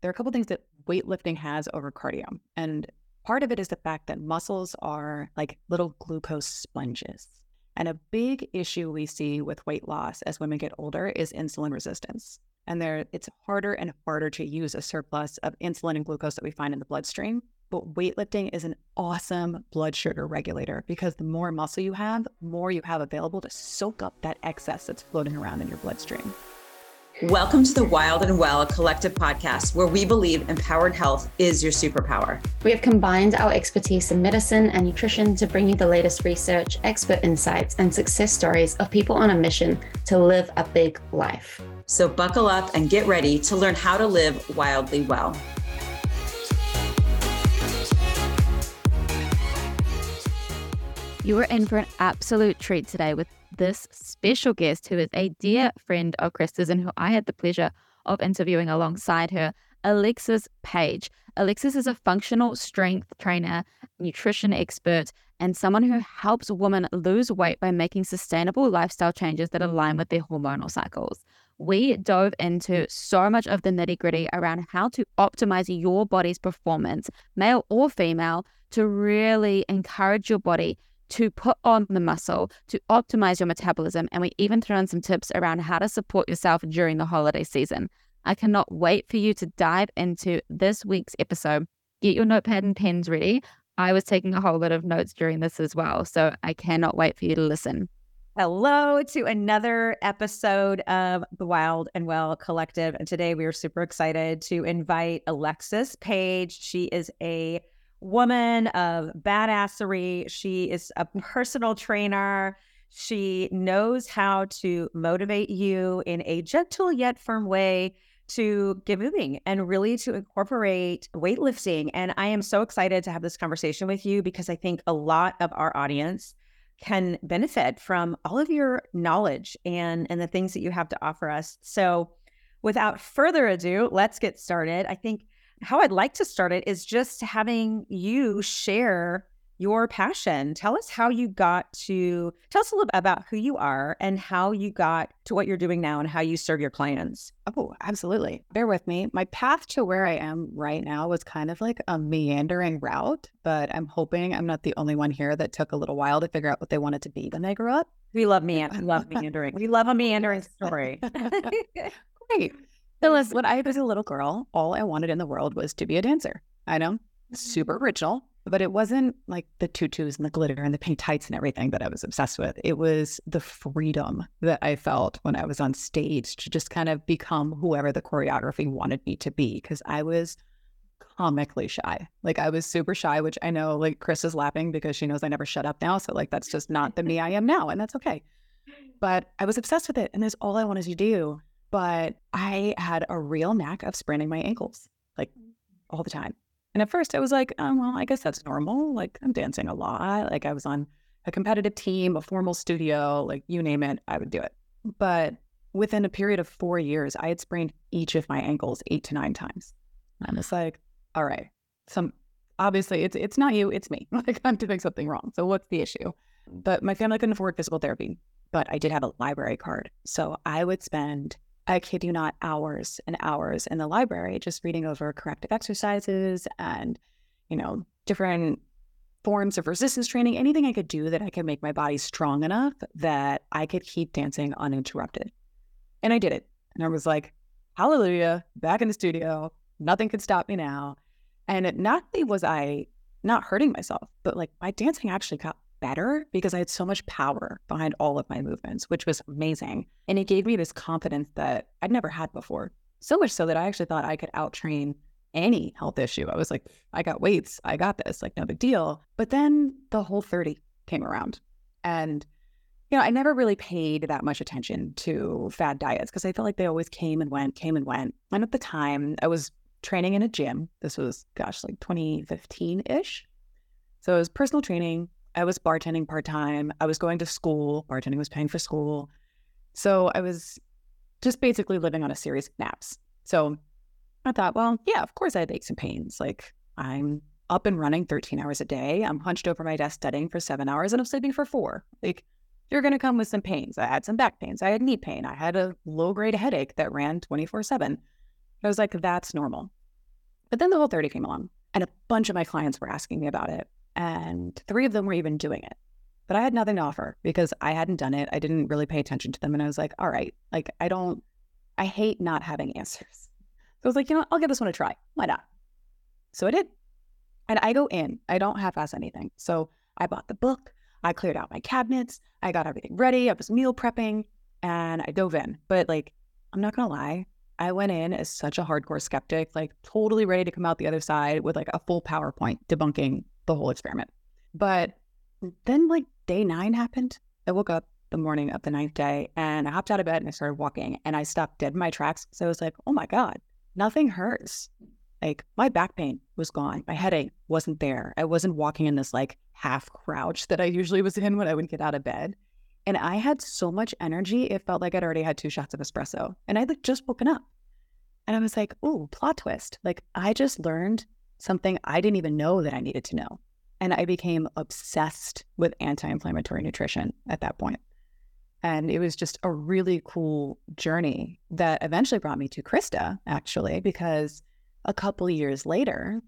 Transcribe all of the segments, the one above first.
there are a couple things that weightlifting has over cardio. And part of it is the fact that muscles are like little glucose sponges. And a big issue we see with weight loss as women get older is insulin resistance. And there it's harder and harder to use a surplus of insulin and glucose that we find in the bloodstream. But weightlifting is an awesome blood sugar regulator because the more muscle you have, more you have available to soak up that excess that's floating around in your bloodstream. Welcome to the Wild and Well Collective podcast, where we believe empowered health is your superpower. We have combined our expertise in medicine and nutrition to bring you the latest research, expert insights, and success stories of people on a mission to live a big life. So, buckle up and get ready to learn how to live wildly well. You are in for an absolute treat today with this special guest, who is a dear friend of Krista's and who I had the pleasure of interviewing alongside her, Alexis Paige. Alexis is a functional strength trainer, nutrition expert, and someone who helps women lose weight by making sustainable lifestyle changes that align with their hormonal cycles. We dove into so much of the nitty gritty around how to optimize your body's performance, male or female, to really encourage your body to put on the muscle to optimize your metabolism. And we even throw in some tips around how to support yourself during the holiday season. I cannot wait for you to dive into this week's episode. Get your notepad and pens ready. I was taking a whole lot of notes during this as well. So I cannot wait for you to listen. Hello to another episode of the Wild and Well Collective. And today we are super excited to invite Alexis Paige. She is a woman of badassery. She is a personal trainer. She knows how to motivate you in a gentle yet firm way to get moving and really to incorporate weightlifting. And I am so excited to have this conversation with you because I think a lot of our audience can benefit from all of your knowledge and and the things that you have to offer us. So without further ado, let's get started. I think how I'd like to start it is just having you share your passion. Tell us how you got to tell us a little bit about who you are and how you got to what you're doing now and how you serve your clients. Oh, absolutely. Bear with me. My path to where I am right now was kind of like a meandering route, but I'm hoping I'm not the only one here that took a little while to figure out what they wanted to be when they grew up. We love me. We love meandering. we love a meandering story. Great. Phyllis, when I was a little girl, all I wanted in the world was to be a dancer. I know, super mm-hmm. original, but it wasn't like the tutus and the glitter and the pink tights and everything that I was obsessed with. It was the freedom that I felt when I was on stage to just kind of become whoever the choreography wanted me to be because I was comically shy. Like I was super shy, which I know like Chris is laughing because she knows I never shut up now. So like that's just not the me I am now. And that's okay. But I was obsessed with it. And that's all I wanted to do but I had a real knack of spraining my ankles like all the time. And at first I was like, oh, well, I guess that's normal. Like I'm dancing a lot. Like I was on a competitive team, a formal studio, like you name it, I would do it. But within a period of four years, I had sprained each of my ankles eight to nine times. And I was like, all right, some obviously it's it's not you, it's me. Like I'm doing something wrong. So what's the issue? But my family couldn't afford physical therapy, but I did have a library card. So I would spend I kid you not, hours and hours in the library just reading over corrective exercises and, you know, different forms of resistance training, anything I could do that I could make my body strong enough that I could keep dancing uninterrupted. And I did it. And I was like, hallelujah, back in the studio. Nothing could stop me now. And not only was I not hurting myself, but like my dancing actually got better because I had so much power behind all of my movements, which was amazing. And it gave me this confidence that I'd never had before. So much so that I actually thought I could outtrain any health issue. I was like, I got weights, I got this, like no big deal. But then the whole 30 came around. And, you know, I never really paid that much attention to fad diets because I felt like they always came and went, came and went. And at the time, I was training in a gym. This was, gosh, like 2015 ish. So it was personal training, I was bartending part time. I was going to school. Bartending was paying for school. So I was just basically living on a series of naps. So I thought, well, yeah, of course I had aches and pains. Like I'm up and running 13 hours a day. I'm hunched over my desk studying for seven hours and I'm sleeping for four. Like you're going to come with some pains. I had some back pains. I had knee pain. I had a low grade headache that ran 24 7. I was like, that's normal. But then the whole 30 came along and a bunch of my clients were asking me about it. And three of them were even doing it. But I had nothing to offer because I hadn't done it. I didn't really pay attention to them. And I was like, all right, like I don't, I hate not having answers. So I was like, you know, what? I'll give this one a try. Why not? So I did. And I go in, I don't half ass anything. So I bought the book, I cleared out my cabinets, I got everything ready, I was meal prepping, and I dove in. But like, I'm not gonna lie, I went in as such a hardcore skeptic, like totally ready to come out the other side with like a full PowerPoint debunking the whole experiment. But then like day nine happened. I woke up the morning of the ninth day and I hopped out of bed and I started walking and I stopped dead in my tracks. So I was like, oh my God, nothing hurts. Like my back pain was gone. My headache wasn't there. I wasn't walking in this like half crouch that I usually was in when I would get out of bed. And I had so much energy, it felt like I'd already had two shots of espresso. And I'd like just woken up. And I was like, oh, plot twist. Like I just learned something I didn't even know that I needed to know. And I became obsessed with anti inflammatory nutrition at that point. And it was just a really cool journey that eventually brought me to Krista, actually, because a couple years later,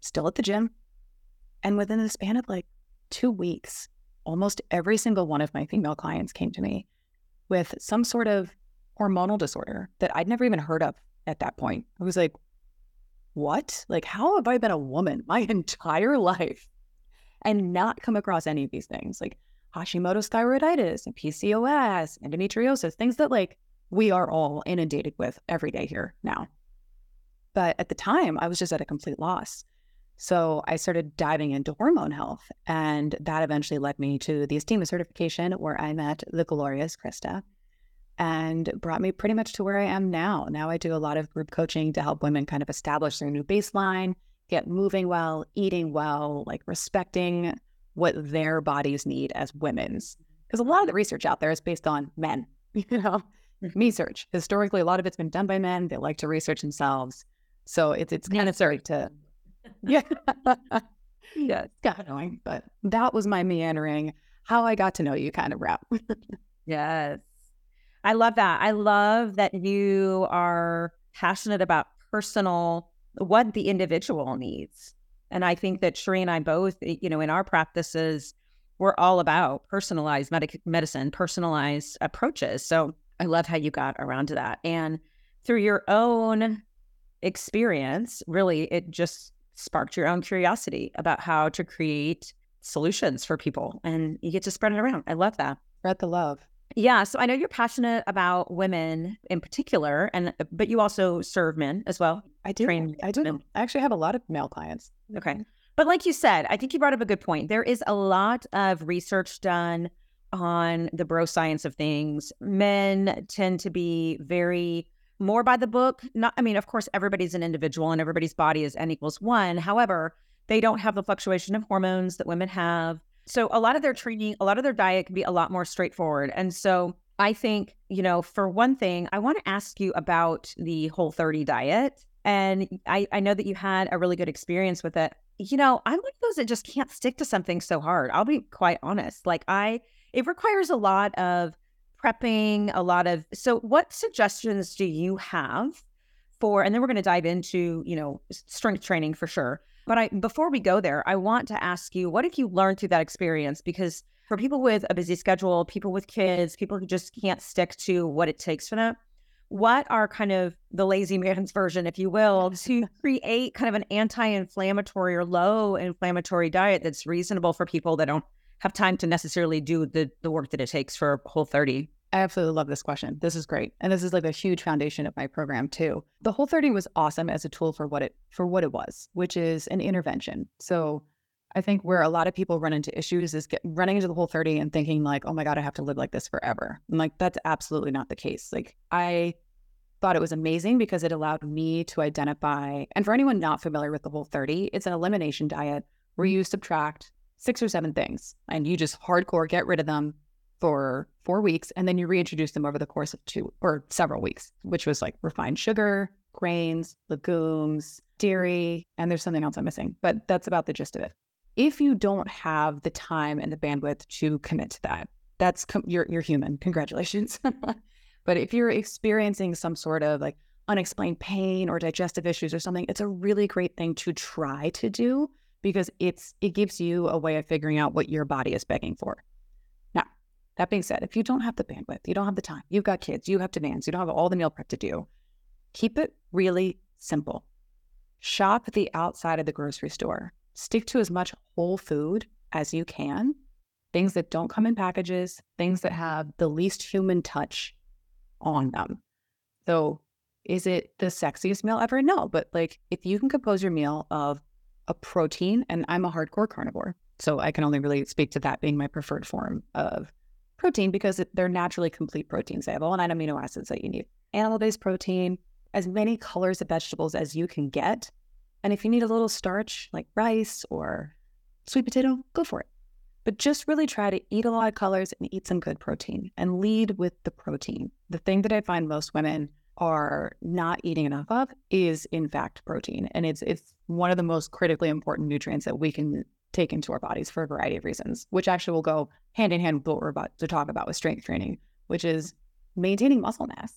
still at the gym, and within the span of like two weeks, almost every single one of my female clients came to me with some sort of hormonal disorder that I'd never even heard of at that point. I was like, what? Like, how have I been a woman my entire life and not come across any of these things? Like Hashimoto's thyroiditis and PCOS, endometriosis, things that like we are all inundated with every day here now. But at the time, I was just at a complete loss. So I started diving into hormone health, and that eventually led me to the Estima certification, where I met the glorious Krista, and brought me pretty much to where I am now. Now I do a lot of group coaching to help women kind of establish their new baseline, get moving well, eating well, like respecting what their bodies need as women's. Because a lot of the research out there is based on men, you know, hmm. research. Historically, a lot of it's been done by men. They like to research themselves. So it's it's kind of sorry to yeah. yeah, it's kind of annoying, but that was my meandering, how I got to know you kind of route. yes. I love that. I love that you are passionate about personal, what the individual needs. And I think that Sheree and I both, eh, you know, in our practices, we're all about personalized medic- medicine, personalized approaches. So I love how you got around to that. And through your own experience, really, it just sparked your own curiosity about how to create solutions for people and you get to spread it around. I love that. Spread the love. Yeah, so I know you're passionate about women in particular, and uh, but you also serve men as well. I do. Train I do. Men. I actually have a lot of male clients. Okay, but like you said, I think you brought up a good point. There is a lot of research done on the bro science of things. Men tend to be very more by the book. Not, I mean, of course, everybody's an individual and everybody's body is n equals one. However, they don't have the fluctuation of hormones that women have. So a lot of their training, a lot of their diet can be a lot more straightforward. And so I think, you know, for one thing, I want to ask you about the whole 30 diet. And I, I know that you had a really good experience with it. You know, I'm one of those that just can't stick to something so hard. I'll be quite honest. Like I it requires a lot of prepping, a lot of. So, what suggestions do you have for? And then we're going to dive into, you know, strength training for sure. But I before we go there, I want to ask you, what have you learned through that experience? Because for people with a busy schedule, people with kids, people who just can't stick to what it takes for them, what are kind of the lazy man's version, if you will, to create kind of an anti-inflammatory or low inflammatory diet that's reasonable for people that don't have time to necessarily do the the work that it takes for a whole 30 I absolutely love this question. This is great. And this is like a huge foundation of my program too. The whole 30 was awesome as a tool for what it for what it was, which is an intervention. So I think where a lot of people run into issues is get, running into the whole 30 and thinking like, oh my God, I have to live like this forever. And like that's absolutely not the case. Like I thought it was amazing because it allowed me to identify, and for anyone not familiar with the whole 30, it's an elimination diet where mm-hmm. you subtract six or seven things and you just hardcore get rid of them for four weeks and then you reintroduce them over the course of two or several weeks, which was like refined sugar, grains, legumes, dairy, and there's something else I'm missing, but that's about the gist of it. If you don't have the time and the bandwidth to commit to that, that's com- you're you're human. Congratulations. but if you're experiencing some sort of like unexplained pain or digestive issues or something, it's a really great thing to try to do because it's it gives you a way of figuring out what your body is begging for. That being said, if you don't have the bandwidth, you don't have the time, you've got kids, you have demands, you don't have all the meal prep to do, keep it really simple. Shop the outside of the grocery store. Stick to as much whole food as you can, things that don't come in packages, things that have the least human touch on them. So, is it the sexiest meal ever? No, but like if you can compose your meal of a protein, and I'm a hardcore carnivore, so I can only really speak to that being my preferred form of protein because they're naturally complete proteins. They have all nine amino acids that you need. Animal based protein, as many colors of vegetables as you can get. And if you need a little starch like rice or sweet potato, go for it. But just really try to eat a lot of colors and eat some good protein and lead with the protein. The thing that I find most women are not eating enough of is in fact protein. And it's it's one of the most critically important nutrients that we can take into our bodies for a variety of reasons, which actually will go hand in hand with what we're about to talk about with strength training, which is maintaining muscle mass.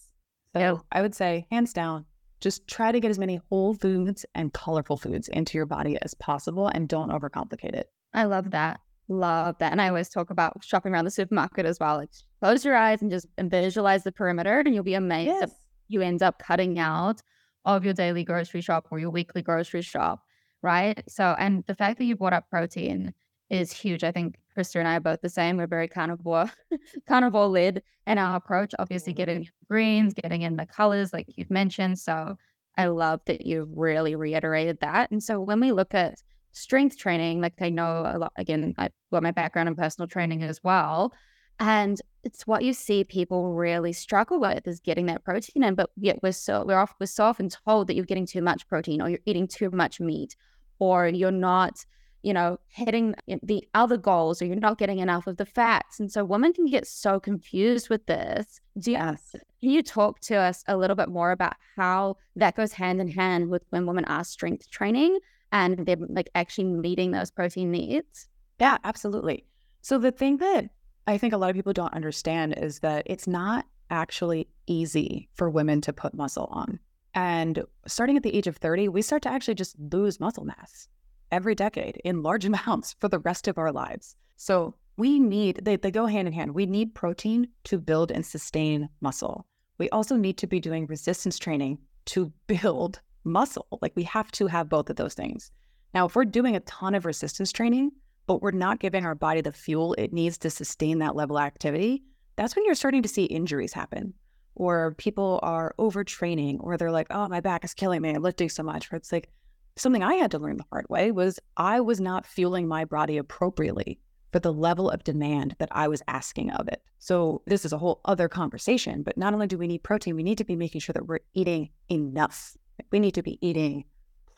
So yeah. I would say, hands down, just try to get as many whole foods and colorful foods into your body as possible and don't overcomplicate it. I love that. Love that. And I always talk about shopping around the supermarket as well. Like close your eyes and just visualize the perimeter and you'll be amazed yes. you end up cutting out of your daily grocery shop or your weekly grocery shop. Right. So, and the fact that you brought up protein is huge. I think Krista and I are both the same. We're very carnivore, carnivore led in our approach. Obviously, mm-hmm. getting in greens, getting in the colors, like you've mentioned. So I love that you've really reiterated that. And so when we look at strength training, like I know a lot. Again, I've got my background in personal training as well. And it's what you see people really struggle with is getting that protein in. But yet we're so we're off we're so often told that you're getting too much protein or you're eating too much meat or you're not you know, hitting the other goals or you're not getting enough of the fats. And so women can get so confused with this. Do you, yes. Can you talk to us a little bit more about how that goes hand in hand with when women are strength training and they're like actually meeting those protein needs? Yeah, absolutely. So the thing that I think a lot of people don't understand is that it's not actually easy for women to put muscle on. And starting at the age of 30, we start to actually just lose muscle mass every decade in large amounts for the rest of our lives. So we need, they, they go hand in hand. We need protein to build and sustain muscle. We also need to be doing resistance training to build muscle. Like we have to have both of those things. Now, if we're doing a ton of resistance training, but we're not giving our body the fuel it needs to sustain that level of activity, that's when you're starting to see injuries happen. Or people are overtraining, or they're like, oh, my back is killing me. I'm lifting so much. Or it's like, something I had to learn the hard way was I was not fueling my body appropriately for the level of demand that I was asking of it. So this is a whole other conversation, but not only do we need protein, we need to be making sure that we're eating enough. We need to be eating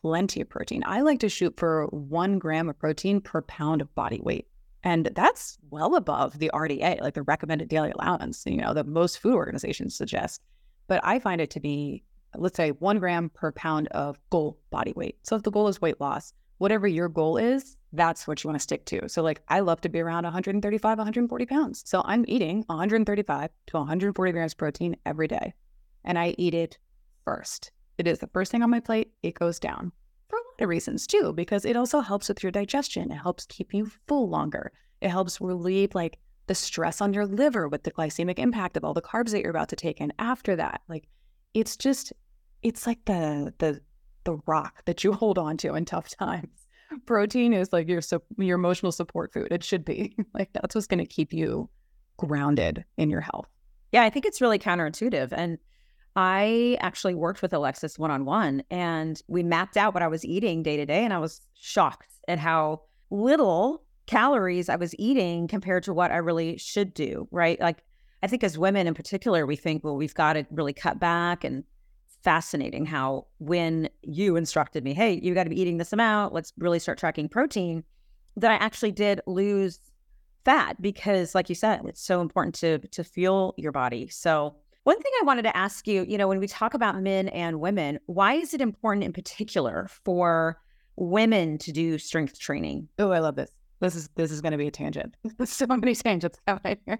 plenty of protein. I like to shoot for one gram of protein per pound of body weight. And that's well above the RDA, like the recommended daily allowance, you know, that most food organizations suggest. But I find it to be let's say one gram per pound of goal body weight. So if the goal is weight loss, whatever your goal is, that's what you want to stick to. So like I love to be around 135, 140 pounds. So I'm eating 135 to 140 grams of protein every day. And I eat it first. It is the first thing on my plate. It goes down for a lot of reasons too, because it also helps with your digestion. It helps keep you full longer. It helps relieve like the stress on your liver with the glycemic impact of all the carbs that you're about to take in after that. Like it's just it's like the the the rock that you hold on to in tough times. Protein is like your your emotional support food. It should be like that's what's going to keep you grounded in your health. Yeah, I think it's really counterintuitive. And I actually worked with Alexis one on one and we mapped out what I was eating day to day. And I was shocked at how little calories I was eating compared to what I really should do. Right. Like I think as women in particular, we think, well, we've got to really cut back. And fascinating how when you instructed me, hey, you got to be eating this amount, let's really start tracking protein, that I actually did lose fat because, like you said, it's so important to to fuel your body. So one thing I wanted to ask you, you know, when we talk about men and women, why is it important in particular for women to do strength training? Oh, I love this. This is this is going to be a tangent. so many tangents happening here.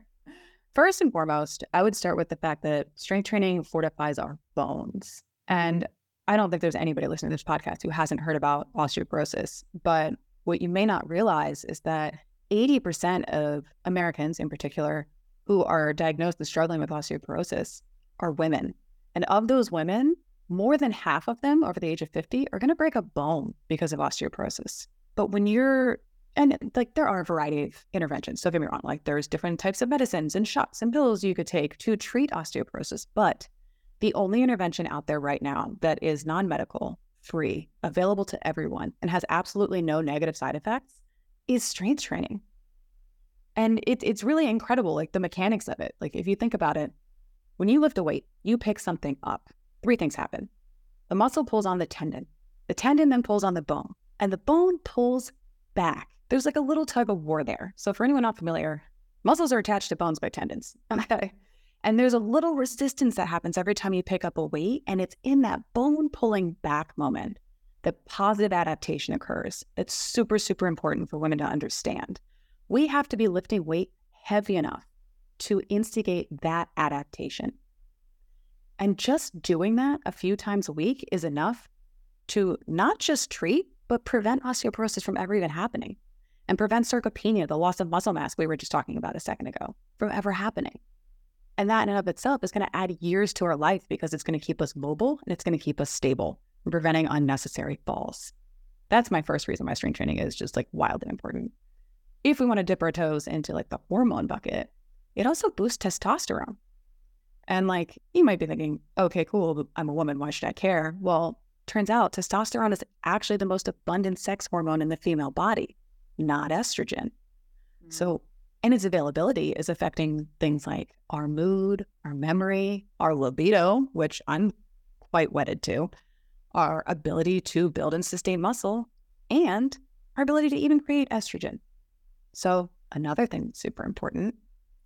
First and foremost, I would start with the fact that strength training fortifies our bones. And I don't think there's anybody listening to this podcast who hasn't heard about osteoporosis. But what you may not realize is that 80% of Americans in particular who are diagnosed and struggling with osteoporosis are women. And of those women, more than half of them over the age of 50 are going to break a bone because of osteoporosis. But when you're, and like there are a variety of interventions, don't get me wrong, like there's different types of medicines and shots and pills you could take to treat osteoporosis. But the only intervention out there right now that is non medical, free, available to everyone, and has absolutely no negative side effects is strength training. And it, it's really incredible, like the mechanics of it. Like if you think about it, when you lift a weight, you pick something up, three things happen. The muscle pulls on the tendon, the tendon then pulls on the bone, and the bone pulls back. There's like a little tug of war there. So for anyone not familiar, muscles are attached to bones by tendons. And there's a little resistance that happens every time you pick up a weight. And it's in that bone pulling back moment that positive adaptation occurs. It's super, super important for women to understand. We have to be lifting weight heavy enough to instigate that adaptation. And just doing that a few times a week is enough to not just treat, but prevent osteoporosis from ever even happening and prevent sarcopenia, the loss of muscle mass we were just talking about a second ago, from ever happening. And that in and of itself is going to add years to our life because it's going to keep us mobile and it's going to keep us stable and preventing unnecessary falls. That's my first reason why strength training is just like wildly important. If we want to dip our toes into like the hormone bucket, it also boosts testosterone. And like you might be thinking, okay, cool, I'm a woman, why should I care? Well, turns out testosterone is actually the most abundant sex hormone in the female body, not estrogen. Mm-hmm. So and its availability is affecting things like our mood, our memory, our libido, which I'm quite wedded to, our ability to build and sustain muscle, and our ability to even create estrogen. So, another thing that's super important,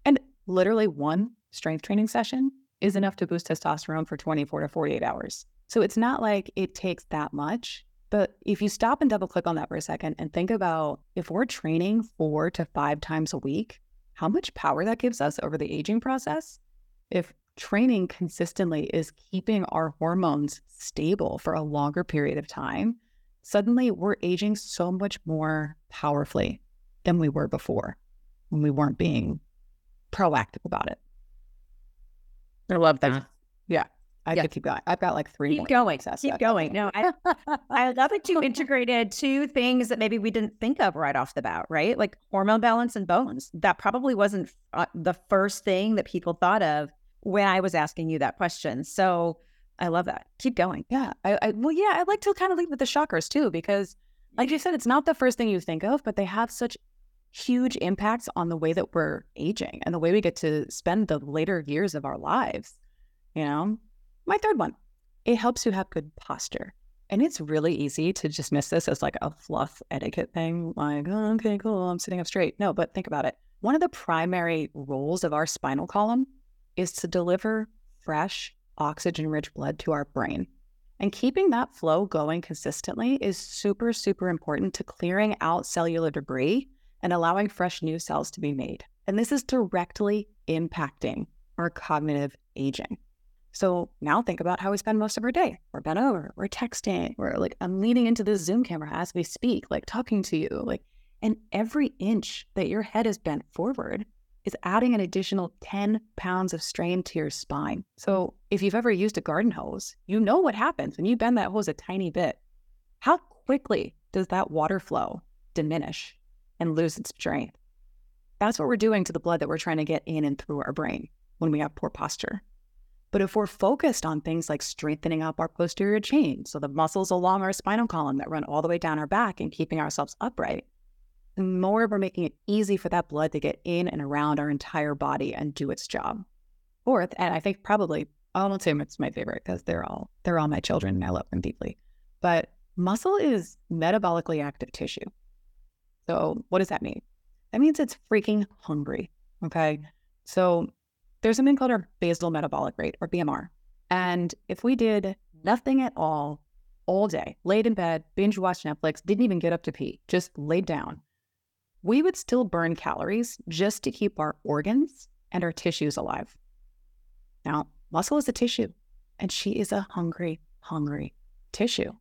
and literally one strength training session is enough to boost testosterone for 24 to 48 hours. So, it's not like it takes that much. But if you stop and double click on that for a second and think about if we're training four to five times a week, how much power that gives us over the aging process. If training consistently is keeping our hormones stable for a longer period of time, suddenly we're aging so much more powerfully than we were before when we weren't being proactive about it. I love that. Yeah. I yeah. could keep going. I've got like three. Keep going. Keep going. No, I, I love it. You integrated two things that maybe we didn't think of right off the bat, right? Like hormone balance and bones. That probably wasn't uh, the first thing that people thought of when I was asking you that question. So I love that. Keep going. Yeah. I, I well, yeah. I like to kind of lead with the shockers too, because like you said, it's not the first thing you think of, but they have such huge impacts on the way that we're aging and the way we get to spend the later years of our lives. You know, my third one, it helps you have good posture. And it's really easy to dismiss this as like a fluff etiquette thing, like, oh, okay, cool, I'm sitting up straight. No, but think about it. One of the primary roles of our spinal column is to deliver fresh, oxygen rich blood to our brain. And keeping that flow going consistently is super, super important to clearing out cellular debris and allowing fresh new cells to be made. And this is directly impacting our cognitive aging. So now think about how we spend most of our day. We're bent over, we're texting, we're like, I'm leaning into this Zoom camera as we speak, like talking to you. Like, and every inch that your head is bent forward is adding an additional 10 pounds of strain to your spine. So if you've ever used a garden hose, you know what happens when you bend that hose a tiny bit. How quickly does that water flow diminish and lose its strength? That's what we're doing to the blood that we're trying to get in and through our brain when we have poor posture. But if we're focused on things like strengthening up our posterior chain, so the muscles along our spinal column that run all the way down our back and keeping ourselves upright, the more we're making it easy for that blood to get in and around our entire body and do its job. Fourth, and I think probably I won't say it's my favorite because they're all they're all my children and I love them deeply. But muscle is metabolically active tissue. So what does that mean? That means it's freaking hungry. Okay. So there's something called our basal metabolic rate or BMR. And if we did nothing at all all day, laid in bed, binge watched Netflix, didn't even get up to pee, just laid down, we would still burn calories just to keep our organs and our tissues alive. Now, muscle is a tissue, and she is a hungry hungry tissue.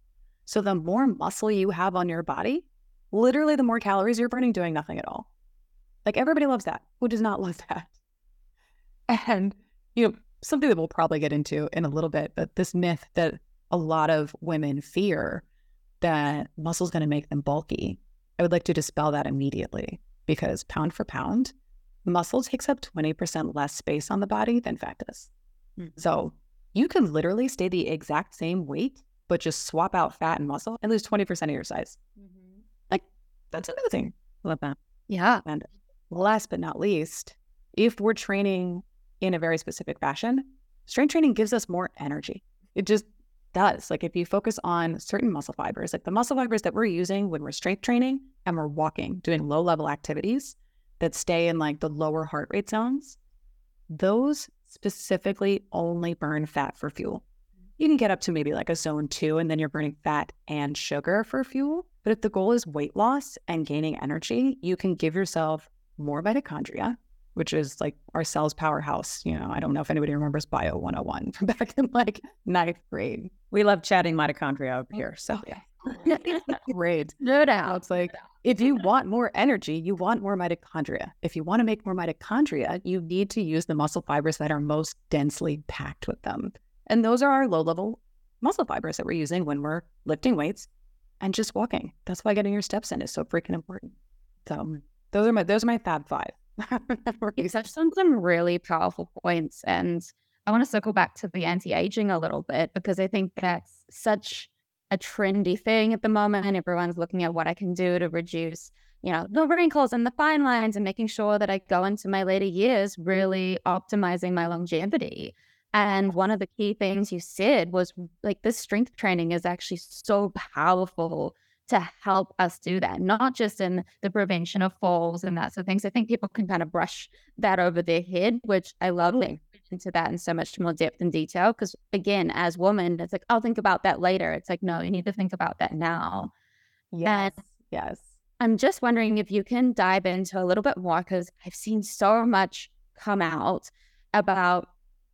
So the more muscle you have on your body, literally the more calories you're burning doing nothing at all. Like everybody loves that. Who does not love that? And, you know, something that we'll probably get into in a little bit, but this myth that a lot of women fear that muscle is going to make them bulky. I would like to dispel that immediately because pound for pound, muscle takes up 20% less space on the body than fat does. Mm-hmm. So you can literally stay the exact same weight, but just swap out fat and muscle and lose 20% of your size. Mm-hmm. That's amazing. Love that. Yeah. And last but not least, if we're training in a very specific fashion, strength training gives us more energy. It just does. Like if you focus on certain muscle fibers, like the muscle fibers that we're using when we're strength training and we're walking, doing low level activities that stay in like the lower heart rate zones, those specifically only burn fat for fuel. You can get up to maybe like a zone two, and then you're burning fat and sugar for fuel. But if the goal is weight loss and gaining energy, you can give yourself more mitochondria, which is like our cells powerhouse. You know, I don't know if anybody remembers Bio 101 from back in like ninth grade. We love chatting mitochondria over mm, here. So, oh, yeah. Great. No doubt. It's like if you want more energy, you want more mitochondria. If you want to make more mitochondria, you need to use the muscle fibers that are most densely packed with them. And those are our low level muscle fibers that we're using when we're lifting weights and just walking. That's why getting your steps in is so freaking important. So those are my those are my fab five. you touched on some really powerful points. And I want to circle back to the anti aging a little bit because I think that's such a trendy thing at the moment. Everyone's looking at what I can do to reduce, you know, the wrinkles and the fine lines and making sure that I go into my later years really optimizing my longevity. And one of the key things you said was like this strength training is actually so powerful to help us do that, not just in the prevention of falls and that sort of things. I think people can kind of brush that over their head, which I love mm. into that in so much more depth and detail. Because again, as women, it's like, I'll think about that later. It's like, no, you need to think about that now. Yes. And yes. I'm just wondering if you can dive into a little bit more because I've seen so much come out about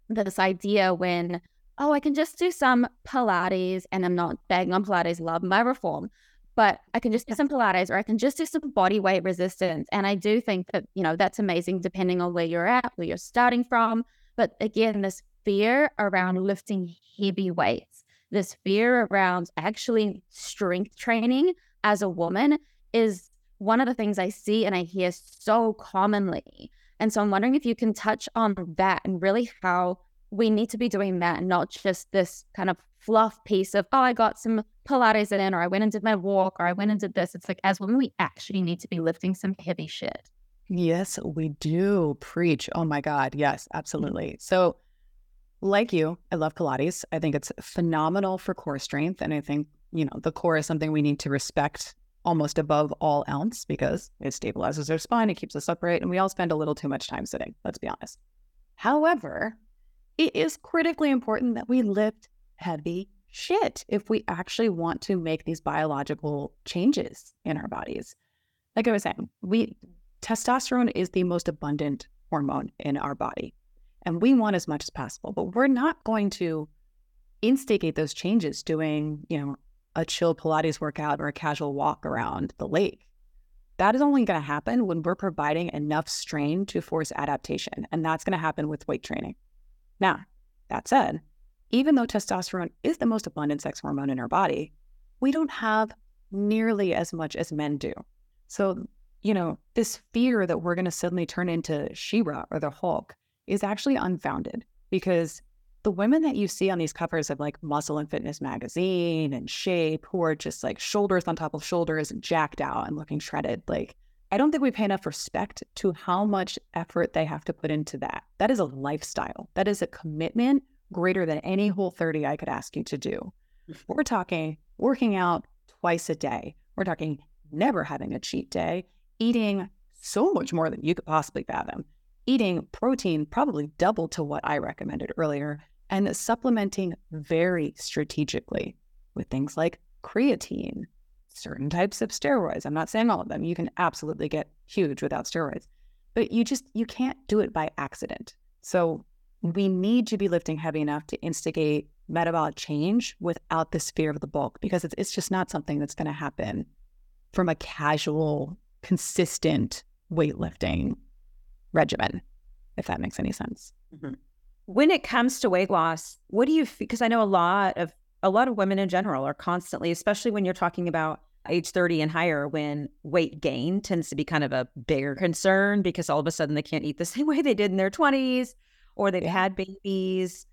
this idea when, oh, I can just do some Pilates and I'm not begging on Pilates, love my reform but I can just do some Pilates or I can just do some body weight resistance. And I do think that, you know, that's amazing depending on where you're at, where you're starting from. But again, this fear around lifting heavy weights, this fear around actually strength training as a woman is one of the things I see and I hear so commonly. And so I'm wondering if you can touch on that and really how we need to be doing that, and not just this kind of fluff piece of, oh, I got some Pilates in, or I went and did my walk, or I went and did this. It's like, as women, we actually need to be lifting some heavy shit. Yes, we do. Preach. Oh my God. Yes, absolutely. So, like you, I love Pilates. I think it's phenomenal for core strength. And I think, you know, the core is something we need to respect almost above all else because it stabilizes our spine, it keeps us upright, and we all spend a little too much time sitting, let's be honest. However, it is critically important that we lift heavy shit if we actually want to make these biological changes in our bodies. Like I was saying, we testosterone is the most abundant hormone in our body. And we want as much as possible, but we're not going to instigate those changes doing, you know, a chill Pilates workout or a casual walk around the lake. That is only going to happen when we're providing enough strain to force adaptation. And that's going to happen with weight training. Now, that said, even though testosterone is the most abundant sex hormone in our body, we don't have nearly as much as men do. So, you know, this fear that we're going to suddenly turn into She-Ra or the Hulk is actually unfounded because the women that you see on these covers of like Muscle and Fitness magazine and Shape, who are just like shoulders on top of shoulders and jacked out and looking shredded, like, I don't think we pay enough respect to how much effort they have to put into that. That is a lifestyle, that is a commitment greater than any whole 30 I could ask you to do. We're talking working out twice a day. We're talking never having a cheat day, eating so much more than you could possibly fathom, eating protein probably double to what I recommended earlier, and supplementing very strategically with things like creatine, certain types of steroids. I'm not saying all of them. You can absolutely get huge without steroids, but you just you can't do it by accident. So we need to be lifting heavy enough to instigate metabolic change without this fear of the bulk because it's, it's just not something that's going to happen from a casual, consistent weightlifting regimen, if that makes any sense. Mm-hmm. When it comes to weight loss, what do you because I know a lot of a lot of women in general are constantly, especially when you're talking about age 30 and higher, when weight gain tends to be kind of a bigger concern because all of a sudden they can't eat the same way they did in their 20s or they've had babies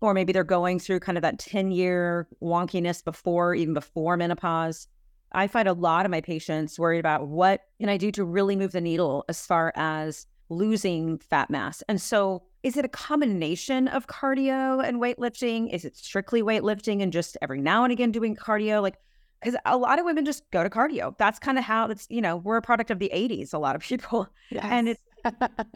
or maybe they're going through kind of that 10 year wonkiness before even before menopause i find a lot of my patients worried about what can i do to really move the needle as far as losing fat mass. And so is it a combination of cardio and weightlifting? Is it strictly weightlifting and just every now and again doing cardio? Like because a lot of women just go to cardio. That's kind of how it's you know we're a product of the 80s a lot of people. Yes. and it's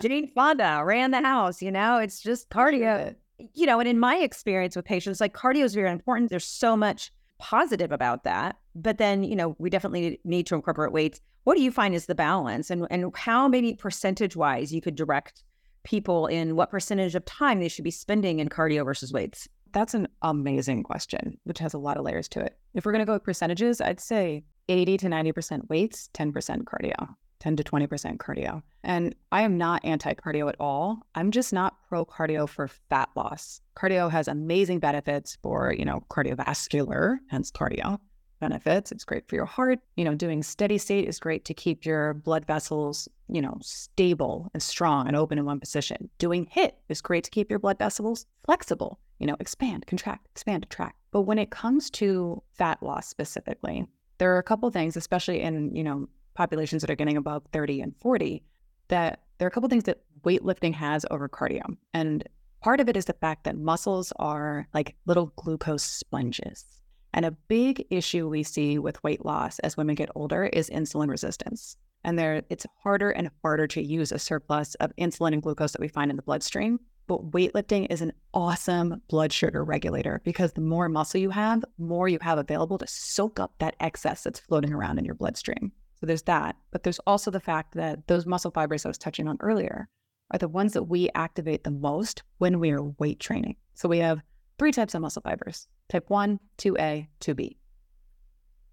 Jane Fonda ran the house, you know, it's just cardio. You know, and in my experience with patients, like cardio is very important. There's so much positive about that. But then, you know, we definitely need to incorporate weights. What do you find is the balance and and how maybe percentage wise you could direct people in what percentage of time they should be spending in cardio versus weights? That's an amazing question, which has a lot of layers to it. If we're going to go with percentages, I'd say 80 to 90% weights, 10% cardio. 10 to 20% cardio. And I am not anti cardio at all. I'm just not pro cardio for fat loss. Cardio has amazing benefits for, you know, cardiovascular, hence cardio benefits. It's great for your heart. You know, doing steady state is great to keep your blood vessels, you know, stable and strong and open in one position. Doing HIIT is great to keep your blood vessels flexible, you know, expand, contract, expand, contract. But when it comes to fat loss specifically, there are a couple things, especially in, you know, populations that are getting above 30 and 40 that there are a couple things that weightlifting has over cardio. And part of it is the fact that muscles are like little glucose sponges. And a big issue we see with weight loss as women get older is insulin resistance. And there it's harder and harder to use a surplus of insulin and glucose that we find in the bloodstream. But weightlifting is an awesome blood sugar regulator because the more muscle you have, more you have available to soak up that excess that's floating around in your bloodstream. So there's that. But there's also the fact that those muscle fibers I was touching on earlier are the ones that we activate the most when we are weight training. So we have three types of muscle fibers type 1, 2A, 2B.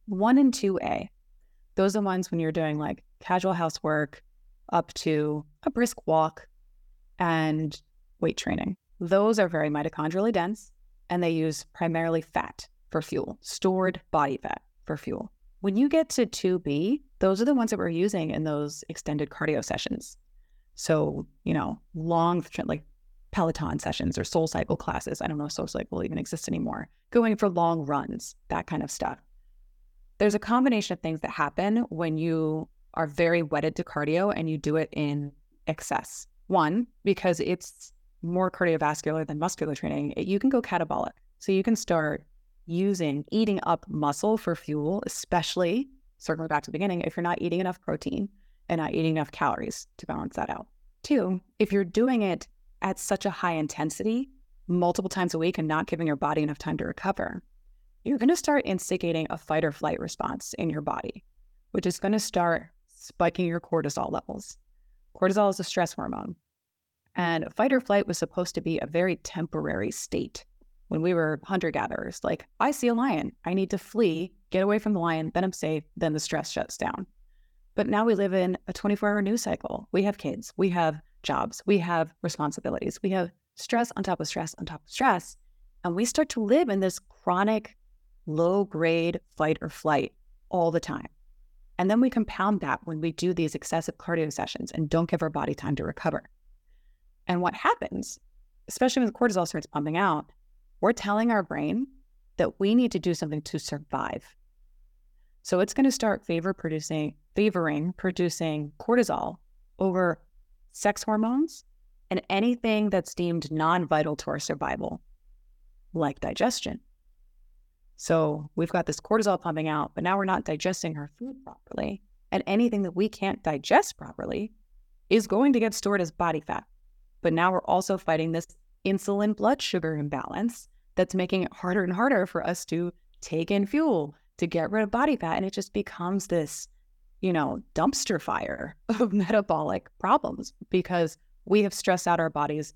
1 and 2A, those are ones when you're doing like casual housework up to a brisk walk and weight training. Those are very mitochondrially dense and they use primarily fat for fuel, stored body fat for fuel. When you get to 2B, those are the ones that we're using in those extended cardio sessions. So, you know, long, like Peloton sessions or Soul Cycle classes. I don't know if Soul Cycle even exists anymore. Going for long runs, that kind of stuff. There's a combination of things that happen when you are very wedded to cardio and you do it in excess. One, because it's more cardiovascular than muscular training, you can go catabolic. So you can start using eating up muscle for fuel, especially circling back to the beginning, if you're not eating enough protein and not eating enough calories to balance that out. Two, if you're doing it at such a high intensity multiple times a week and not giving your body enough time to recover, you're going to start instigating a fight or flight response in your body, which is going to start spiking your cortisol levels. Cortisol is a stress hormone. And fight or flight was supposed to be a very temporary state when we were hunter gatherers. Like, I see a lion, I need to flee, get away from the lion, then I'm safe, then the stress shuts down. But now we live in a 24 hour news cycle. We have kids, we have jobs, we have responsibilities, we have stress on top of stress on top of stress. And we start to live in this chronic, low grade fight or flight all the time. And then we compound that when we do these excessive cardio sessions and don't give our body time to recover. And what happens, especially when the cortisol starts pumping out, we're telling our brain that we need to do something to survive. So it's going to start favor producing, favoring producing cortisol over sex hormones and anything that's deemed non-vital to our survival, like digestion. So we've got this cortisol pumping out, but now we're not digesting our food properly. And anything that we can't digest properly is going to get stored as body fat. But now we're also fighting this insulin blood sugar imbalance that's making it harder and harder for us to take in fuel to get rid of body fat. And it just becomes this, you know, dumpster fire of metabolic problems because we have stressed out our bodies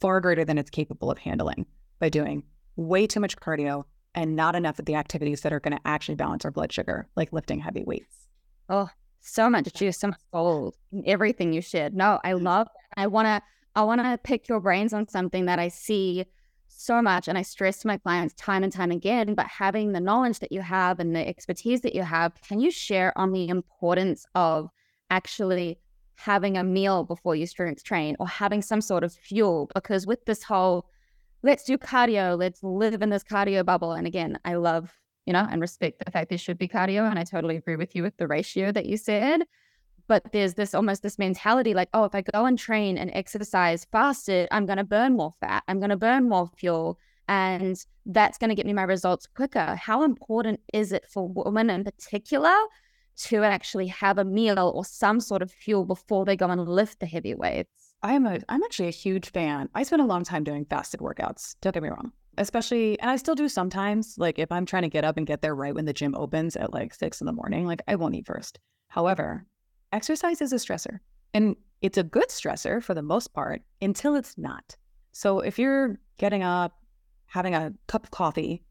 far greater than it's capable of handling by doing way too much cardio and not enough of the activities that are going to actually balance our blood sugar, like lifting heavy weights. Oh, so much juice, so much gold everything you shared. No, I love. I want to. I want to pick your brains on something that I see so much, and I stress to my clients time and time again. But having the knowledge that you have and the expertise that you have, can you share on the importance of actually having a meal before you strength train or having some sort of fuel? Because with this whole let's do cardio, let's live in this cardio bubble. And again, I love, you know, and respect the fact there should be cardio. And I totally agree with you with the ratio that you said. But there's this almost this mentality like, oh, if I go and train and exercise fasted, I'm going to burn more fat, I'm going to burn more fuel. And that's going to get me my results quicker. How important is it for women in particular to actually have a meal or some sort of fuel before they go and lift the heavy weights? I'm a I'm actually a huge fan. I spent a long time doing fasted workouts. Don't get me wrong. Especially and I still do sometimes. Like if I'm trying to get up and get there right when the gym opens at like six in the morning, like I won't eat first. However, exercise is a stressor. And it's a good stressor for the most part until it's not. So if you're getting up, having a cup of coffee,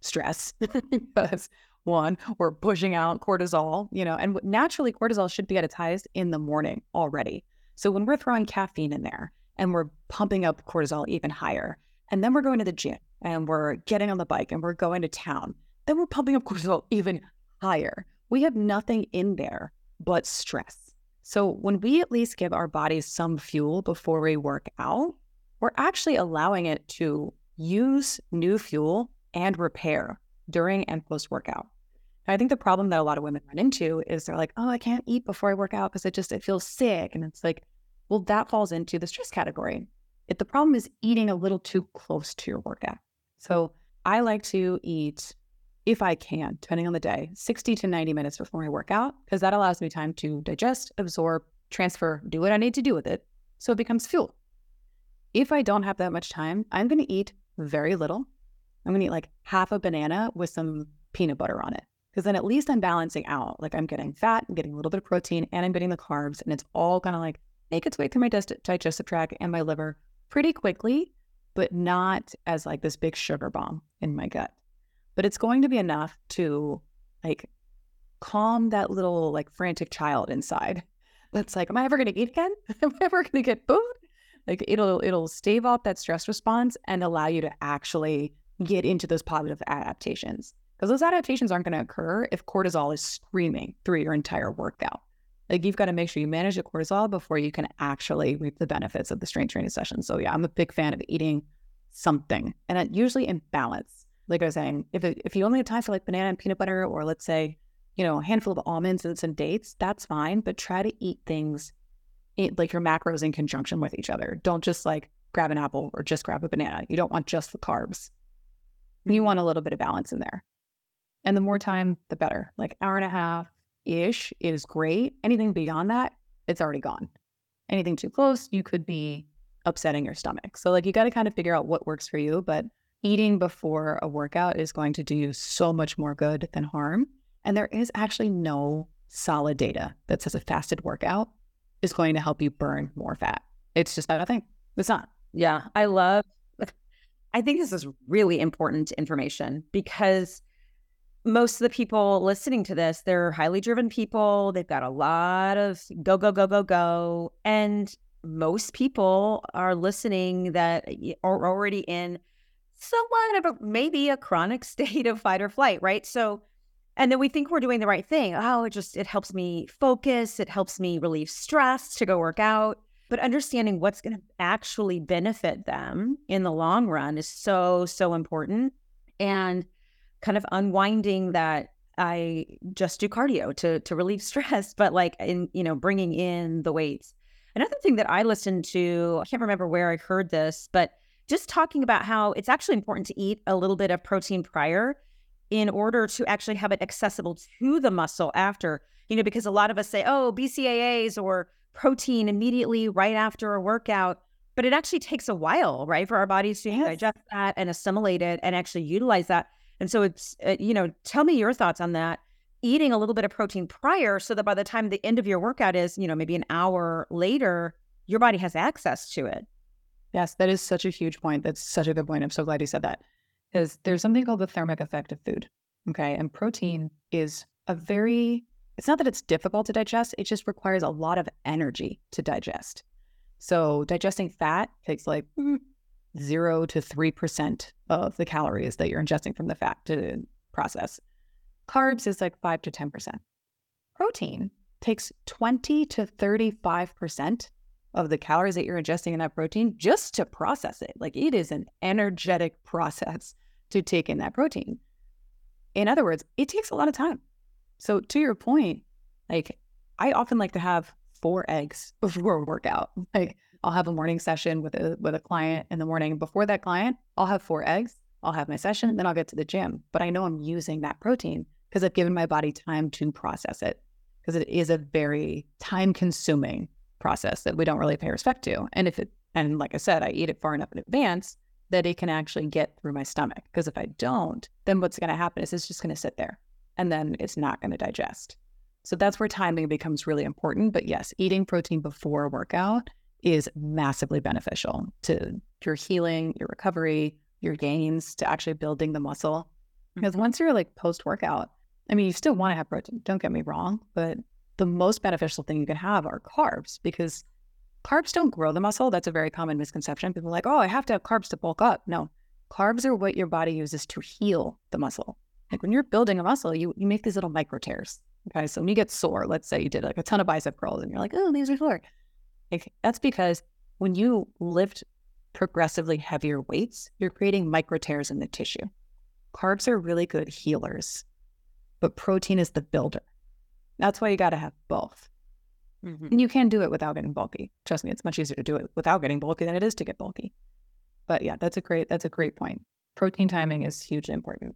stress, because one, we're pushing out cortisol, you know, and naturally cortisol should be at its highest in the morning already. So when we're throwing caffeine in there and we're pumping up cortisol even higher, and then we're going to the gym and we're getting on the bike and we're going to town, then we're pumping up cortisol even higher. We have nothing in there but stress. So when we at least give our bodies some fuel before we work out, we're actually allowing it to use new fuel and repair during and post workout. I think the problem that a lot of women run into is they're like, oh, I can't eat before I work out because it just it feels sick. And it's like, well, that falls into the stress category. If the problem is eating a little too close to your workout. So I like to eat, if I can, depending on the day, 60 to 90 minutes before my workout, because that allows me time to digest, absorb, transfer, do what I need to do with it. So it becomes fuel. If I don't have that much time, I'm going to eat very little. I'm going to eat like half a banana with some peanut butter on it because then at least I'm balancing out. Like I'm getting fat, I'm getting a little bit of protein, and I'm getting the carbs, and it's all gonna like make its way through my digestive tract and my liver pretty quickly, but not as like this big sugar bomb in my gut. But it's going to be enough to like calm that little like frantic child inside. That's like, am I ever gonna eat again? am I ever gonna get food? Like it'll it'll stave off that stress response and allow you to actually get into those positive adaptations because those adaptations aren't going to occur if cortisol is screaming through your entire workout. Like you've got to make sure you manage the cortisol before you can actually reap the benefits of the strength training session. So yeah, I'm a big fan of eating something and usually in balance. Like I was saying, if it, if you only have time for like banana and peanut butter, or let's say, you know, a handful of almonds and some dates, that's fine. But try to eat things, eat, like your macros in conjunction with each other. Don't just like grab an apple or just grab a banana. You don't want just the carbs. You mm-hmm. want a little bit of balance in there. And the more time, the better. Like hour and a half ish is great. Anything beyond that, it's already gone. Anything too close, you could be upsetting your stomach. So like you got to kind of figure out what works for you, but eating before a workout is going to do you so much more good than harm. And there is actually no solid data that says a fasted workout is going to help you burn more fat. It's just not a thing. It's not. Yeah, I love I think this is really important information because most of the people listening to this, they're highly driven people. They've got a lot of go, go, go, go, go. And most people are listening that are already in somewhat of a maybe a chronic state of fight or flight, right? So, and then we think we're doing the right thing. Oh, it just, it helps me focus. It helps me relieve stress to go work out. But understanding what's going to actually benefit them in the long run is so, so important. And kind of unwinding that I just do cardio to to relieve stress, but like in you know bringing in the weights. Another thing that I listened to, I can't remember where I heard this, but just talking about how it's actually important to eat a little bit of protein prior in order to actually have it accessible to the muscle after. You know, because a lot of us say, "Oh, BCAAs or protein immediately right after a workout." But it actually takes a while, right, for our bodies to yes. digest that and assimilate it and actually utilize that. And so it's, uh, you know, tell me your thoughts on that. Eating a little bit of protein prior so that by the time the end of your workout is, you know, maybe an hour later, your body has access to it. Yes, that is such a huge point. That's such a good point. I'm so glad you said that. is there's something called the thermic effect of food. Okay. And protein is a very, it's not that it's difficult to digest, it just requires a lot of energy to digest. So digesting fat takes like mm, zero to 3% of the calories that you're ingesting from the fat to process. Carbs is like five to 10%. Protein takes 20 to 35% of the calories that you're ingesting in that protein just to process it. Like it is an energetic process to take in that protein. In other words, it takes a lot of time. So to your point, like I often like to have four eggs before a workout. Like I'll have a morning session with a with a client in the morning. Before that client, I'll have four eggs. I'll have my session, then I'll get to the gym. But I know I'm using that protein because I've given my body time to process it because it is a very time consuming process that we don't really pay respect to. And if it, and like I said, I eat it far enough in advance that it can actually get through my stomach. Because if I don't, then what's going to happen is it's just going to sit there and then it's not going to digest. So that's where timing becomes really important. But yes, eating protein before a workout is massively beneficial to your healing, your recovery, your gains, to actually building the muscle. Because mm-hmm. once you're like post workout, I mean, you still want to have protein, don't get me wrong, but the most beneficial thing you can have are carbs because carbs don't grow the muscle. That's a very common misconception. People are like, oh, I have to have carbs to bulk up. No, carbs are what your body uses to heal the muscle. Like when you're building a muscle, you, you make these little micro tears. Okay. So when you get sore, let's say you did like a ton of bicep curls and you're like, oh, these are sore. Like, that's because when you lift progressively heavier weights, you're creating micro tears in the tissue. Carbs are really good healers, but protein is the builder. That's why you got to have both. Mm-hmm. And you can do it without getting bulky. Trust me, it's much easier to do it without getting bulky than it is to get bulky. But yeah, that's a great that's a great point. Protein timing is hugely important.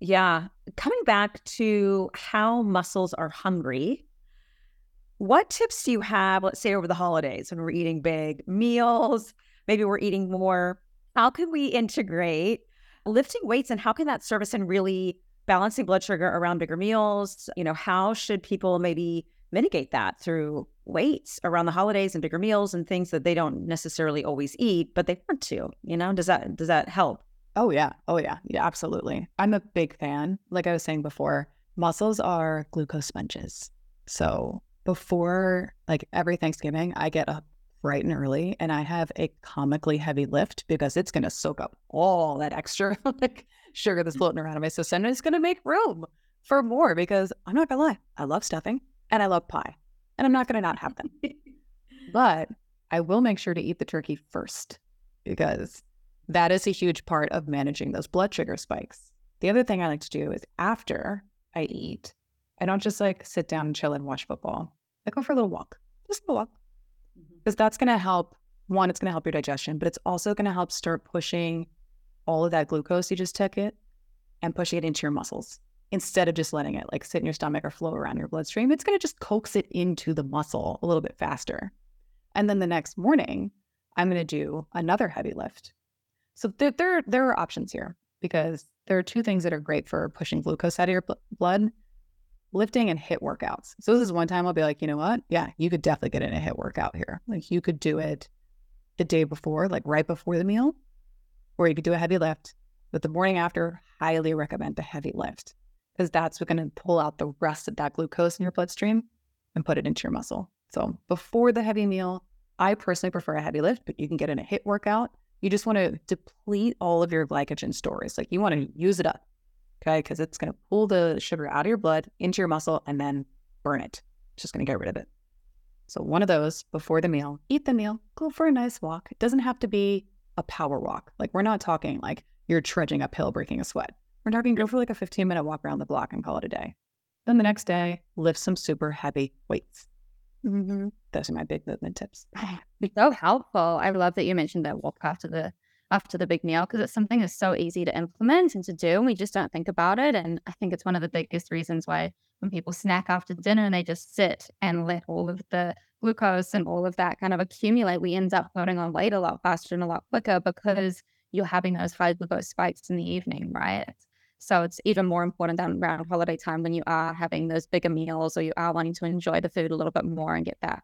Yeah. Coming back to how muscles are hungry, what tips do you have, let's say over the holidays when we're eating big meals, maybe we're eating more? How can we integrate lifting weights and how can that service in really balancing blood sugar around bigger meals? You know, how should people maybe mitigate that through weights around the holidays and bigger meals and things that they don't necessarily always eat, but they want to? You know, does that does that help? Oh yeah. Oh yeah. Yeah, absolutely. I'm a big fan. Like I was saying before, muscles are glucose sponges. So before like every Thanksgiving, I get up bright and early and I have a comically heavy lift because it's going to soak up all that extra like sugar that's floating around in my system. And it's going to make room for more because I'm not going to lie, I love stuffing and I love pie and I'm not going to not have them. but I will make sure to eat the turkey first because that is a huge part of managing those blood sugar spikes. The other thing I like to do is after I eat, I don't just like sit down and chill and watch football. I go for a little walk, just a walk mm-hmm. because that's going to help. One, it's going to help your digestion, but it's also going to help start pushing all of that glucose you just took it and pushing it into your muscles instead of just letting it like sit in your stomach or flow around your bloodstream. It's going to just coax it into the muscle a little bit faster. And then the next morning, I'm going to do another heavy lift. So there, there, there are options here because there are two things that are great for pushing glucose out of your blood lifting and HIIT workouts. So this is one time I'll be like, you know what? Yeah, you could definitely get in a HIIT workout here. Like you could do it the day before, like right before the meal, or you could do a heavy lift. But the morning after, highly recommend the heavy lift because that's going to pull out the rest of that glucose in your bloodstream and put it into your muscle. So before the heavy meal, I personally prefer a heavy lift, but you can get in a HIIT workout. You just want to deplete all of your glycogen stores. Like you want to use it up okay? Because it's going to pull the sugar out of your blood into your muscle and then burn it. It's just going to get rid of it. So, one of those before the meal, eat the meal, go for a nice walk. It doesn't have to be a power walk. Like, we're not talking like you're trudging uphill, breaking a sweat. We're talking go for like a 15 minute walk around the block and call it a day. Then the next day, lift some super heavy weights. Mm-hmm. Those are my big movement tips. so helpful. I love that you mentioned that walk after the after the big meal because it's something that's so easy to implement and to do. And we just don't think about it. And I think it's one of the biggest reasons why when people snack after dinner and they just sit and let all of the glucose and all of that kind of accumulate, we end up putting on weight a lot faster and a lot quicker because you're having those high glucose spikes in the evening, right? So it's even more important than around holiday time when you are having those bigger meals or you are wanting to enjoy the food a little bit more and get that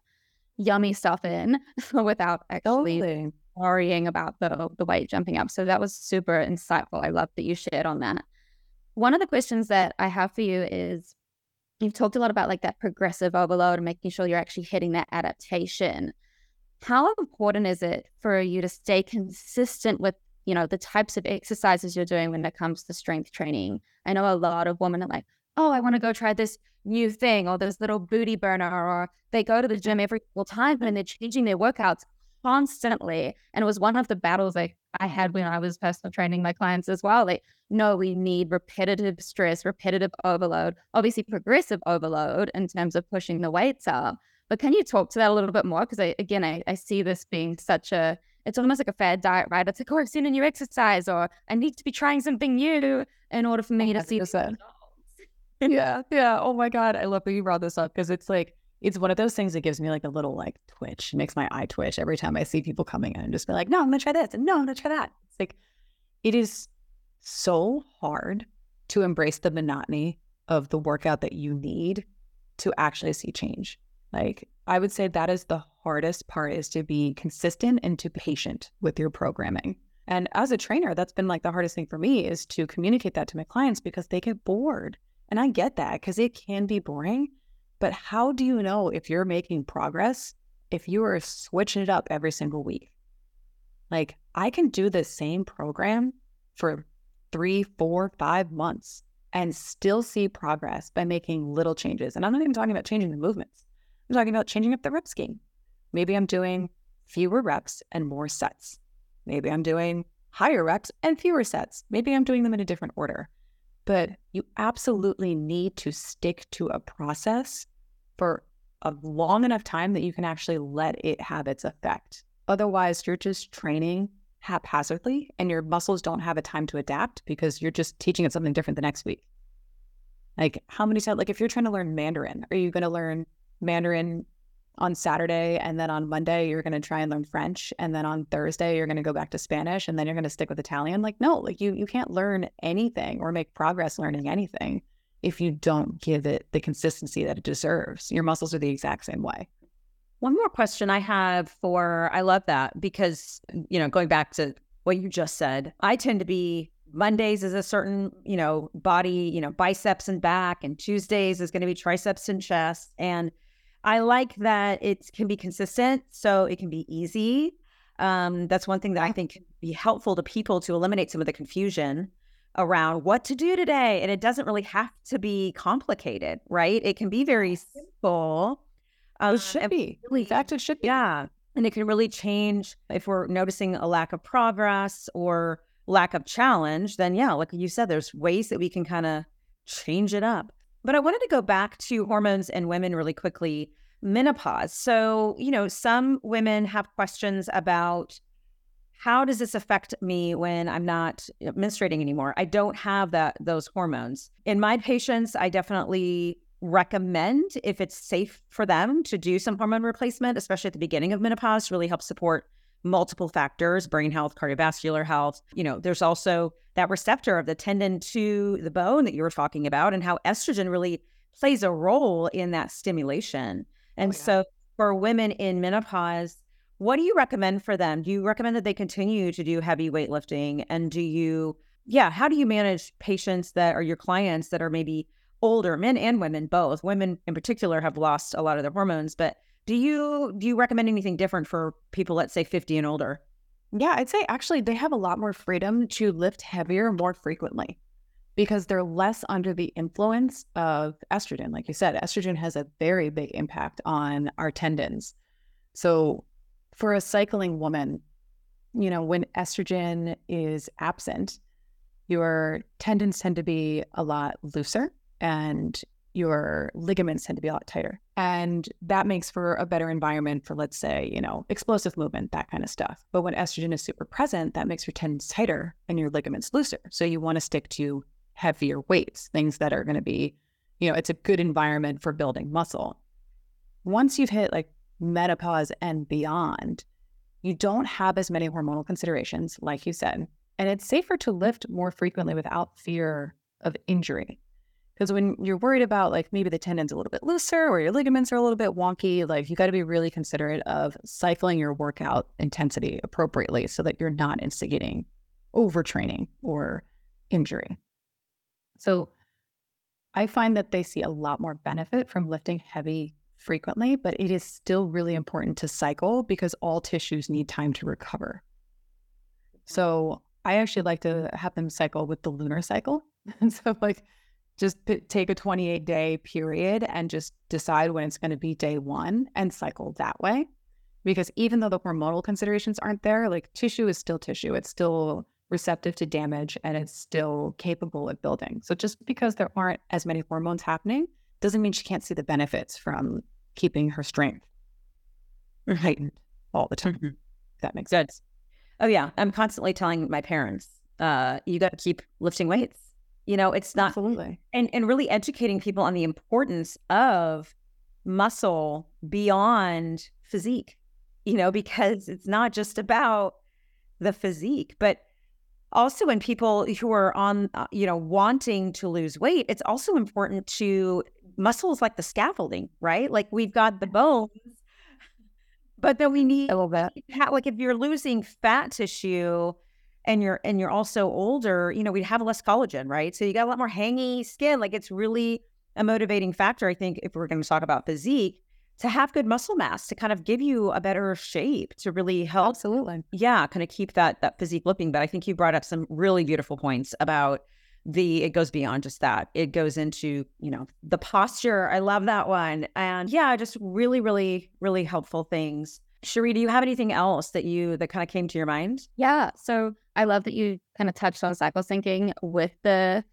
yummy stuff in without actually worrying about the the weight jumping up. So that was super insightful. I love that you shared on that. One of the questions that I have for you is you've talked a lot about like that progressive overload and making sure you're actually hitting that adaptation. How important is it for you to stay consistent with, you know, the types of exercises you're doing when it comes to strength training? I know a lot of women are like, oh, I want to go try this new thing or this little booty burner, or they go to the gym every single time and they're changing their workouts constantly. And it was one of the battles like I had when I was personal training my clients as well. Like, no, we need repetitive stress, repetitive overload, obviously progressive overload in terms of pushing the weights up. But can you talk to that a little bit more? Because I, again, I, I see this being such a, it's almost like a fad diet, right? It's like, oh, I've seen a new exercise or I need to be trying something new in order for me to see. The results. Yeah. Yeah. Oh my God. I love that you brought this up because it's like, it's one of those things that gives me like a little like twitch, it makes my eye twitch every time I see people coming in and just be like, no, I'm gonna try this and no, I'm gonna try that. It's like it is so hard to embrace the monotony of the workout that you need to actually see change. Like I would say that is the hardest part is to be consistent and to patient with your programming. And as a trainer, that's been like the hardest thing for me is to communicate that to my clients because they get bored. And I get that because it can be boring. But how do you know if you're making progress if you are switching it up every single week? Like, I can do the same program for three, four, five months and still see progress by making little changes. And I'm not even talking about changing the movements, I'm talking about changing up the rep scheme. Maybe I'm doing fewer reps and more sets. Maybe I'm doing higher reps and fewer sets. Maybe I'm doing them in a different order. But you absolutely need to stick to a process for a long enough time that you can actually let it have its effect. Otherwise, you're just training haphazardly and your muscles don't have a time to adapt because you're just teaching it something different the next week. Like, how many times, like, if you're trying to learn Mandarin, are you going to learn Mandarin on Saturday and then on Monday you're going to try and learn French and then on Thursday you're going to go back to Spanish and then you're going to stick with Italian? Like, no, like, you, you can't learn anything or make progress learning anything if you don't give it the consistency that it deserves. Your muscles are the exact same way. One more question I have for I love that because you know going back to what you just said, I tend to be Mondays is a certain, you know, body, you know, biceps and back and Tuesdays is going to be triceps and chest and I like that it can be consistent so it can be easy. Um, that's one thing that I think can be helpful to people to eliminate some of the confusion around what to do today. And it doesn't really have to be complicated, right? It can be very simple. Um, it should be. Really, In fact, it should be. Yeah. And it can really change if we're noticing a lack of progress or lack of challenge, then yeah, like you said, there's ways that we can kind of change it up. But I wanted to go back to hormones and women really quickly. Menopause. So, you know, some women have questions about how does this affect me when I'm not menstruating anymore? I don't have that those hormones. In my patients, I definitely recommend if it's safe for them to do some hormone replacement, especially at the beginning of menopause, really help support multiple factors, brain health, cardiovascular health. You know, there's also that receptor of the tendon to the bone that you were talking about and how estrogen really plays a role in that stimulation. Oh, and oh, yeah. so for women in menopause, what do you recommend for them? Do you recommend that they continue to do heavy weightlifting? And do you, yeah, how do you manage patients that are your clients that are maybe older, men and women both? Women in particular have lost a lot of their hormones, but do you do you recommend anything different for people, let's say 50 and older? Yeah, I'd say actually they have a lot more freedom to lift heavier more frequently because they're less under the influence of estrogen. Like you said, estrogen has a very big impact on our tendons. So for a cycling woman, you know, when estrogen is absent, your tendons tend to be a lot looser and your ligaments tend to be a lot tighter. And that makes for a better environment for, let's say, you know, explosive movement, that kind of stuff. But when estrogen is super present, that makes your tendons tighter and your ligaments looser. So you want to stick to heavier weights, things that are going to be, you know, it's a good environment for building muscle. Once you've hit like menopause and beyond, you don't have as many hormonal considerations, like you said, and it's safer to lift more frequently without fear of injury. Because when you're worried about like maybe the tendon's a little bit looser or your ligaments are a little bit wonky, like you got to be really considerate of cycling your workout intensity appropriately so that you're not instigating overtraining or injury. So I find that they see a lot more benefit from lifting heavy frequently, but it is still really important to cycle because all tissues need time to recover. Mm-hmm. So I actually like to have them cycle with the lunar cycle. And so, like, just p- take a 28 day period and just decide when it's going to be day one and cycle that way. Because even though the hormonal considerations aren't there, like tissue is still tissue, it's still receptive to damage and it's still capable of building. So just because there aren't as many hormones happening doesn't mean she can't see the benefits from keeping her strength heightened all the time. Mhm. If that makes sense. Oh yeah, I'm constantly telling my parents, uh, you got to keep lifting weights. You know, it's not Absolutely. and and really educating people on the importance of muscle beyond physique. You know, because it's not just about the physique, but also when people who are on, uh, you know, wanting to lose weight, it's also important to muscles like the scaffolding, right? Like we've got the bones, but then we need A little bit. like if you're losing fat tissue and you're and you're also older, you know, we'd have less collagen, right? So you got a lot more hangy skin. Like it's really a motivating factor, I think, if we're going to talk about physique, to have good muscle mass to kind of give you a better shape to really help Absolutely. yeah, kind of keep that that physique looking. But I think you brought up some really beautiful points about the it goes beyond just that. It goes into, you know, the posture. I love that one. And yeah, just really, really, really helpful things. Cherie, do you have anything else that you that kind of came to your mind? Yeah. So I love that you kind of touched on cycle syncing with the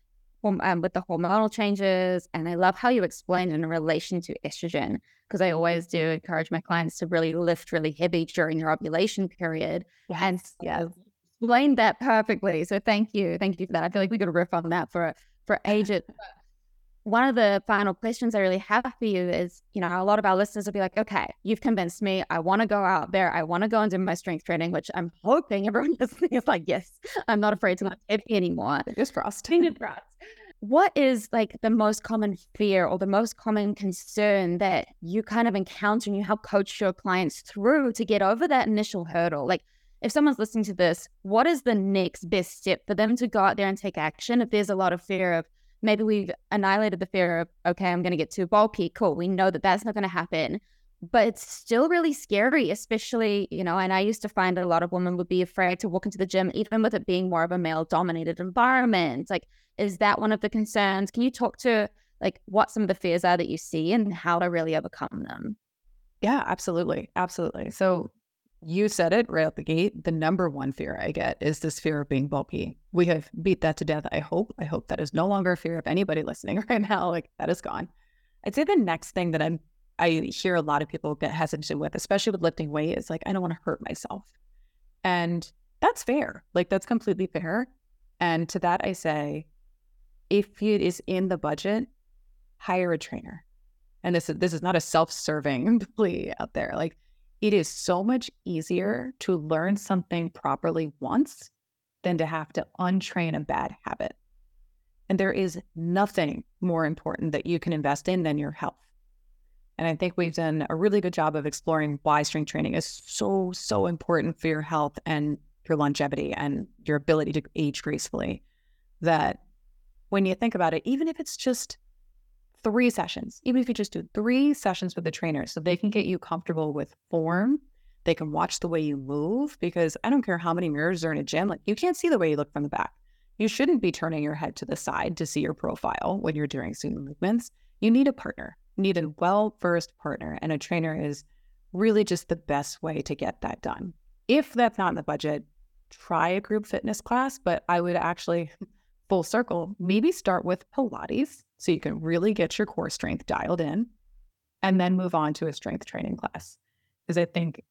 um, with the hormonal changes, and I love how you explained in relation to estrogen because I always do encourage my clients to really lift really heavy during their ovulation period, and so yes. explained that perfectly. So thank you, thank you for that. I feel like we could riff on that for for ages. One of the final questions I really have for you is, you know, a lot of our listeners will be like, okay, you've convinced me. I want to go out there. I want to go and do my strength training, which I'm hoping everyone listening is like, yes, I'm not afraid to lift heavy anymore. Fingers crossed. Fingers crossed. What is like the most common fear or the most common concern that you kind of encounter and you help coach your clients through to get over that initial hurdle? Like, if someone's listening to this, what is the next best step for them to go out there and take action? If there's a lot of fear of maybe we've annihilated the fear of, okay, I'm going to get too bulky. Cool. We know that that's not going to happen. But it's still really scary, especially, you know, and I used to find that a lot of women would be afraid to walk into the gym, even with it being more of a male dominated environment. Like, is that one of the concerns? Can you talk to like what some of the fears are that you see and how to really overcome them? Yeah, absolutely. Absolutely. So you said it right out the gate. The number one fear I get is this fear of being bulky. We have beat that to death. I hope. I hope that is no longer a fear of anybody listening right now. Like that is gone. I'd say the next thing that I'm I hear a lot of people get hesitant with, especially with lifting weight, is like, I don't want to hurt myself. And that's fair. Like that's completely fair. And to that I say, if it is in the budget, hire a trainer. And this is this is not a self-serving plea out there. Like it is so much easier to learn something properly once than to have to untrain a bad habit. And there is nothing more important that you can invest in than your health. And I think we've done a really good job of exploring why strength training is so, so important for your health and your longevity and your ability to age gracefully. That when you think about it, even if it's just three sessions, even if you just do three sessions with the trainer so they can get you comfortable with form, they can watch the way you move because I don't care how many mirrors are in a gym, like you can't see the way you look from the back. You shouldn't be turning your head to the side to see your profile when you're doing certain movements. You need a partner, you need a well versed partner, and a trainer is really just the best way to get that done. If that's not in the budget, try a group fitness class, but I would actually full circle, maybe start with Pilates so you can really get your core strength dialed in and then move on to a strength training class. Because I think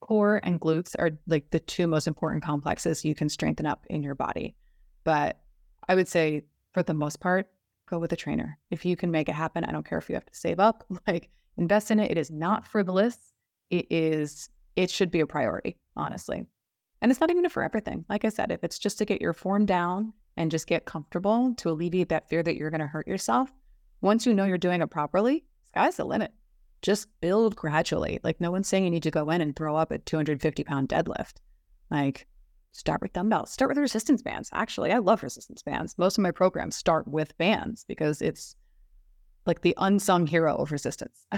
core and glutes are like the two most important complexes you can strengthen up in your body. But I would say for the most part, go with a trainer. If you can make it happen, I don't care if you have to save up, like invest in it. It is not frivolous. It is, it should be a priority, honestly. And it's not even for everything. Like I said, if it's just to get your form down and just get comfortable to alleviate that fear that you're going to hurt yourself. Once you know you're doing it properly, sky's the limit. Just build gradually. Like no one's saying you need to go in and throw up a 250 pound deadlift. Like start with dumbbells, start with resistance bands. Actually, I love resistance bands. Most of my programs start with bands because it's like the unsung hero of resistance.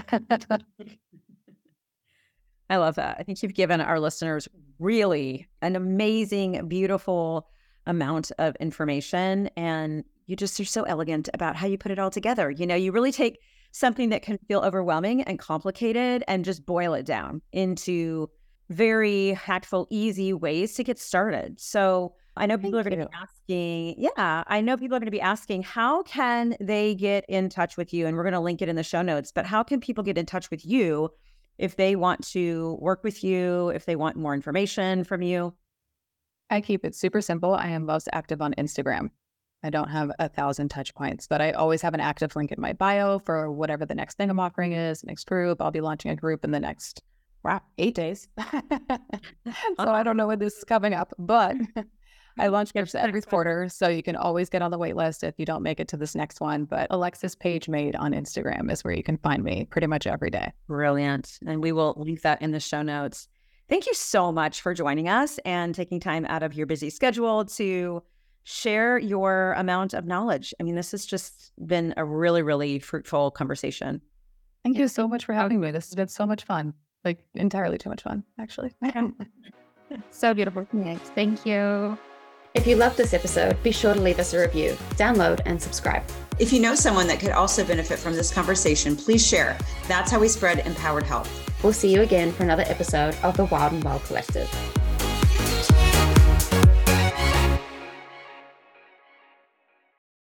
I love that. I think you've given our listeners really an amazing, beautiful amount of information. And you just are so elegant about how you put it all together. You know, you really take something that can feel overwhelming and complicated and just boil it down into very tactful, easy ways to get started. So I know people Thank are going to be asking, yeah, I know people are going to be asking, how can they get in touch with you? And we're going to link it in the show notes, but how can people get in touch with you if they want to work with you, if they want more information from you? I keep it super simple. I am most active on Instagram. I don't have a thousand touch points, but I always have an active link in my bio for whatever the next thing I'm offering is, next group. I'll be launching a group in the next, wow, eight days. so I don't know when this is coming up, but I launch groups every quarter. So you can always get on the wait list if you don't make it to this next one. But Alexis Paige Made on Instagram is where you can find me pretty much every day. Brilliant. And we will link that in the show notes. Thank you so much for joining us and taking time out of your busy schedule to share your amount of knowledge. I mean, this has just been a really, really fruitful conversation. Thank you so much for having me. This has been so much fun. Like entirely too much fun, actually. So beautiful. Yes, thank you. If you loved this episode, be sure to leave us a review, download, and subscribe. If you know someone that could also benefit from this conversation, please share. That's how we spread empowered health. We'll see you again for another episode of the Wild and Well Collective.